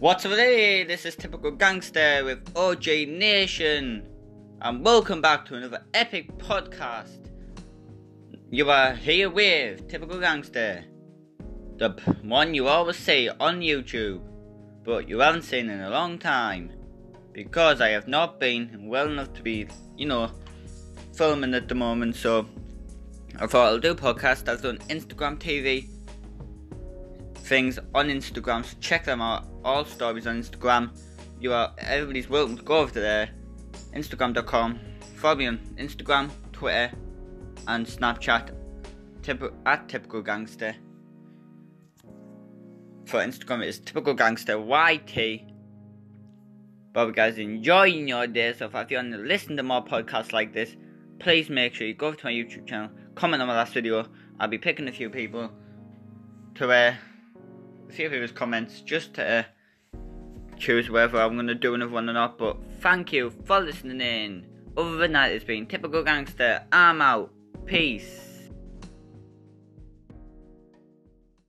What's up, today? This is Typical Gangster with OJ Nation, and welcome back to another epic podcast. You are here with Typical Gangster, the one you always see on YouTube, but you haven't seen in a long time because I have not been well enough to be, you know, filming at the moment. So I thought I'll do podcast. I've done Instagram TV things on Instagram, so check them out. All stories on Instagram. You are everybody's welcome to go over to there. Instagram.com. Follow me on Instagram, Twitter, and Snapchat. Typ- at typical gangster. For Instagram, it is typical gangster YT. But guys enjoying your day. So if you want to listen to more podcasts like this, please make sure you go to my YouTube channel, comment on my last video. I'll be picking a few people to uh, a few people's comments just to uh, choose whether I'm going to do another one or not. But thank you for listening in. Other than that, it's been typical gangster. I'm out. Peace.